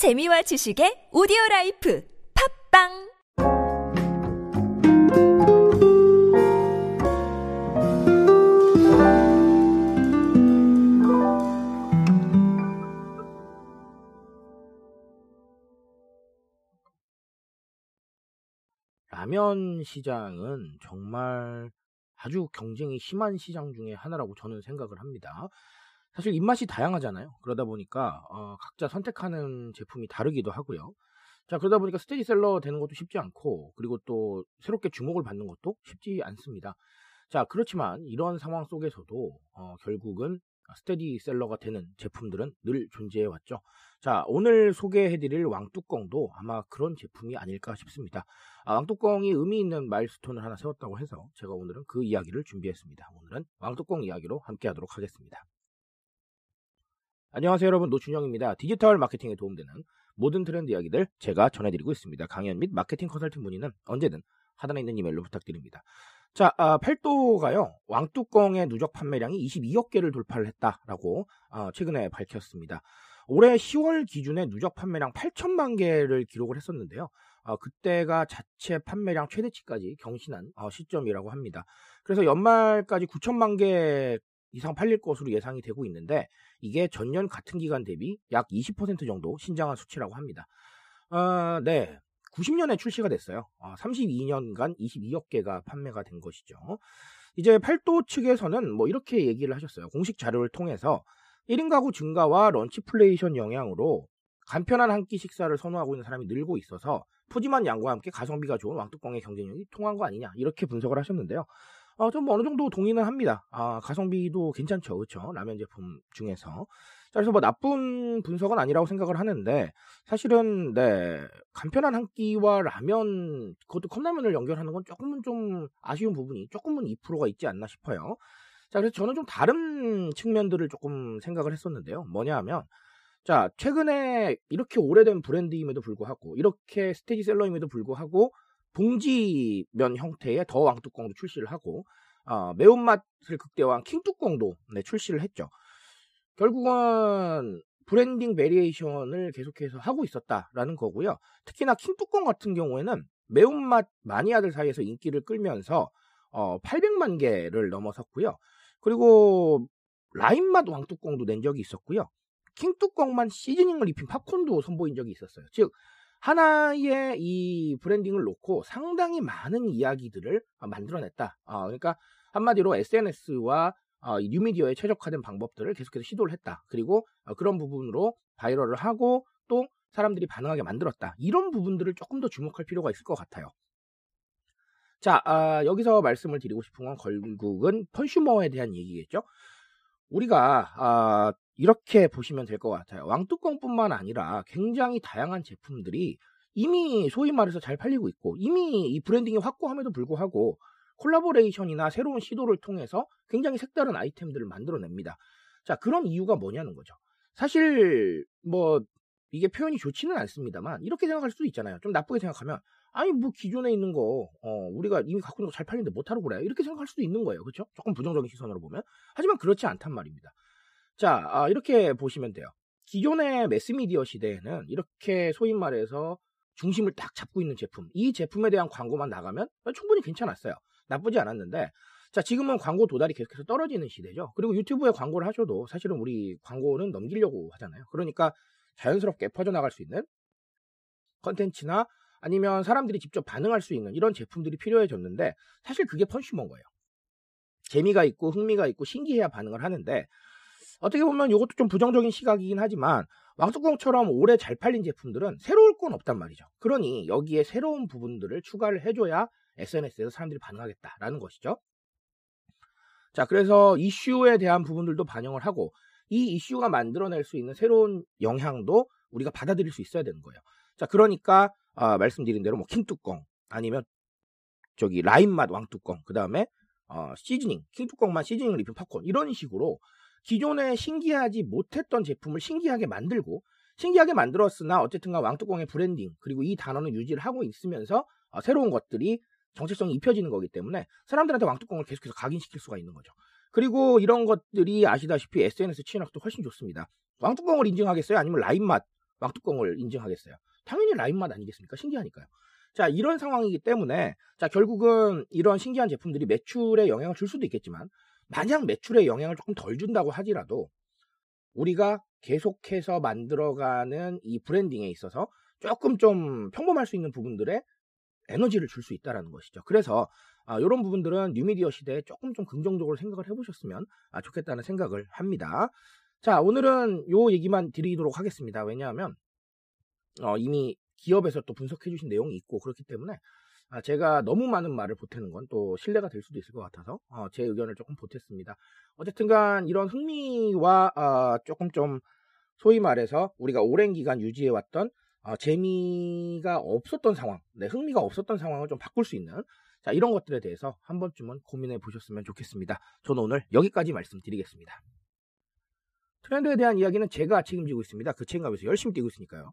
재미와 지식의 오디오 라이프 팟빵 라면 시장은 정말 아주 경쟁이 심한 시장 중에 하나라고 저는 생각을 합니다. 사실 입맛이 다양하잖아요. 그러다 보니까 어, 각자 선택하는 제품이 다르기도 하고요. 자 그러다 보니까 스테디셀러 되는 것도 쉽지 않고 그리고 또 새롭게 주목을 받는 것도 쉽지 않습니다. 자 그렇지만 이런 상황 속에서도 어, 결국은 스테디셀러가 되는 제품들은 늘 존재해 왔죠. 자 오늘 소개해드릴 왕뚜껑도 아마 그런 제품이 아닐까 싶습니다. 아, 왕뚜껑이 의미 있는 마일스톤을 하나 세웠다고 해서 제가 오늘은 그 이야기를 준비했습니다. 오늘은 왕뚜껑 이야기로 함께하도록 하겠습니다. 안녕하세요 여러분 노준영입니다. 디지털 마케팅에 도움되는 모든 트렌드 이야기들 제가 전해드리고 있습니다. 강연 및 마케팅 컨설팅 문의는 언제든 하단에 있는 이메일로 부탁드립니다. 자, 아, 팔도가요 왕뚜껑의 누적 판매량이 22억 개를 돌파를 했다라고 아, 최근에 밝혔습니다. 올해 10월 기준에 누적 판매량 8천만 개를 기록을 했었는데요. 아, 그때가 자체 판매량 최대치까지 경신한 어, 시점이라고 합니다. 그래서 연말까지 9천만 개 이상 팔릴 것으로 예상이 되고 있는데 이게 전년 같은 기간 대비 약 20% 정도 신장한 수치라고 합니다. 어, 네. 90년에 출시가 됐어요. 어, 32년간 22억 개가 판매가 된 것이죠. 이제 팔도 측에서는 뭐 이렇게 얘기를 하셨어요. 공식 자료를 통해서 1인 가구 증가와 런치플레이션 영향으로 간편한 한 끼 식사를 선호하고 있는 사람이 늘고 있어서 푸짐한 양과 함께 가성비가 좋은 왕뚜껑의 경쟁력이 통한 거 아니냐 이렇게 분석을 하셨는데요. 어, 좀뭐 어느 정도 동의는 합니다. 아, 가성비도 괜찮죠. 그렇죠? 라면 제품 중에서. 자, 그래서 뭐 나쁜 분석은 아니라고 생각을 하는데 사실은 네, 간편한 한 끼와 라면 그것도 컵라면을 연결하는 건 조금은 좀 아쉬운 부분이 조금은 2%가 있지 않나 싶어요. 자, 그래서 저는 좀 다른 측면들을 조금 생각을 했었는데요. 뭐냐 하면 자, 최근에 이렇게 오래된 브랜드임에도 불구하고 이렇게 스테디셀러임에도 불구하고 봉지면 형태의 더 왕뚜껑도 출시를 하고 어, 매운맛을 극대화한 킹뚜껑도 네, 출시를 했죠. 결국은 branding variation을 계속해서 하고 있었다라는 거고요. 특히나 킹뚜껑 같은 경우에는 매운맛 마니아들 사이에서 인기를 끌면서 어, 800만 개를 넘어섰고요. 그리고 라임맛 왕뚜껑도 낸 적이 있었고요. 킹뚜껑 맛 seasoning을 입힌 팝콘도 선보인 적이 있었어요. 즉 하나의 이 브랜딩을 놓고 상당히 많은 이야기들을 어, 만들어냈다. 어, 그러니까 한마디로 SNS와 어, 뉴미디어에 최적화된 방법들을 계속해서 시도를 했다. 그리고 어, 그런 부분으로 바이럴을 하고 또 사람들이 반응하게 만들었다. 이런 부분들을 조금 더 주목할 필요가 있을 것 같아요. 자, 아, 여기서 말씀을 드리고 싶은 건 결국은 컨슈머에 대한 얘기겠죠. 우리가 아, 이렇게 보시면 될 것 같아요. 왕뚜껑뿐만 아니라 굉장히 다양한 제품들이 이미 소위 말해서 잘 팔리고 있고 이미 이 branding이 확고함에도 불구하고 collaboration이나 새로운 시도를 통해서 굉장히 색다른 아이템들을 만들어냅니다. 자, 그런 이유가 뭐냐는 거죠. 사실 뭐 이게 표현이 좋지는 않습니다만 이렇게 생각할 수도 있잖아요. 좀 나쁘게 생각하면 아니 뭐 기존에 있는 거 어, 우리가 이미 갖고 있는 거 잘 팔리는데 뭣하러 그래 이렇게 생각할 수도 있는 거예요. 그렇죠? 조금 부정적인 시선으로 보면 하지만 그렇지 않단 말입니다. 자, 아, 이렇게 보시면 돼요. 기존의 매스미디어 시대에는 이렇게 소위 말해서 중심을 딱 잡고 있는 제품, 이 제품에 대한 광고만 나가면 충분히 괜찮았어요. 나쁘지 않았는데, 자, 지금은 광고 도달이 계속해서 떨어지는 시대죠. 그리고 유튜브에 광고를 하셔도 사실은 우리 광고는 넘기려고 하잖아요. 그러니까 자연스럽게 퍼져나갈 수 있는 컨텐츠나 아니면 사람들이 직접 반응할 수 있는 이런 제품들이 필요해졌는데, 사실 그게 펀슈머인 거예요. 재미가 있고 흥미가 있고 신기해야 반응을 하는데 어떻게 보면 이것도 좀 부정적인 시각이긴 하지만 왕뚜껑처럼 오래 잘 팔린 제품들은 새로울 건 없단 말이죠. 그러니 여기에 새로운 부분들을 추가를 해줘야 SNS에서 사람들이 반응하겠다라는 것이죠. 자, 그래서 이슈에 대한 부분들도 반영을 하고 이 이슈가 만들어낼 수 있는 새로운 영향도 우리가 받아들일 수 있어야 되는 거예요. 자, 그러니까 어, 말씀드린 대로 뭐 킹뚜껑 아니면 저기 라임맛 왕뚜껑 그 다음에 어, seasoning 킹뚜껑 맛 seasoning을 입힌 팝콘 이런 식으로 기존에 신기하지 못했던 제품을 신기하게 만들고 신기하게 만들었으나 어쨌든간 왕뚜껑의 브랜딩 그리고 이 단어는 유지를 하고 있으면서 어, 새로운 것들이 정체성이 입혀지는 거기 때문에 사람들한테 왕뚜껑을 계속해서 각인시킬 수가 있는 거죠. 그리고 이런 것들이 아시다시피 SNS 친화력도 훨씬 좋습니다. 왕뚜껑을 인증하겠어요? 아니면 라임맛 왕뚜껑을 인증하겠어요? 당연히 라임 맛 아니겠습니까? 신기하니까요. 자, 이런 상황이기 때문에 자, 결국은 이런 신기한 제품들이 매출에 영향을 줄 수도 있겠지만 만약 매출에 영향을 조금 덜 준다고 하지라도 우리가 계속해서 만들어가는 이 브랜딩에 있어서 조금 좀 평범할 수 있는 부분들에 에너지를 줄 수 있다라는 것이죠. 그래서 아, 이런 부분들은 뉴미디어 시대에 조금 좀 긍정적으로 생각을 해보셨으면 아, 좋겠다는 생각을 합니다. 자, 오늘은 요 얘기만 드리도록 하겠습니다. 왜냐하면 어, 이미 기업에서 또 분석해 주신 내용이 있고 그렇기 때문에 아, 제가 너무 많은 말을 보태는 건 또 신뢰가 될 수도 있을 것 같아서 어, 제 의견을 조금 보탰습니다. 어쨌든간 이런 흥미와 어, 조금 좀 소위 말해서 우리가 오랜 기간 유지해왔던 어, 재미가 없었던 상황, 네, 흥미가 없었던 상황을 좀 바꿀 수 있는 자 이런 것들에 대해서 한 번쯤은 고민해 보셨으면 좋겠습니다. 저는 오늘 여기까지 말씀드리겠습니다. 트렌드에 대한 이야기는 제가 책임지고 있습니다. 그 책임감에서 열심히 뛰고 있으니까요.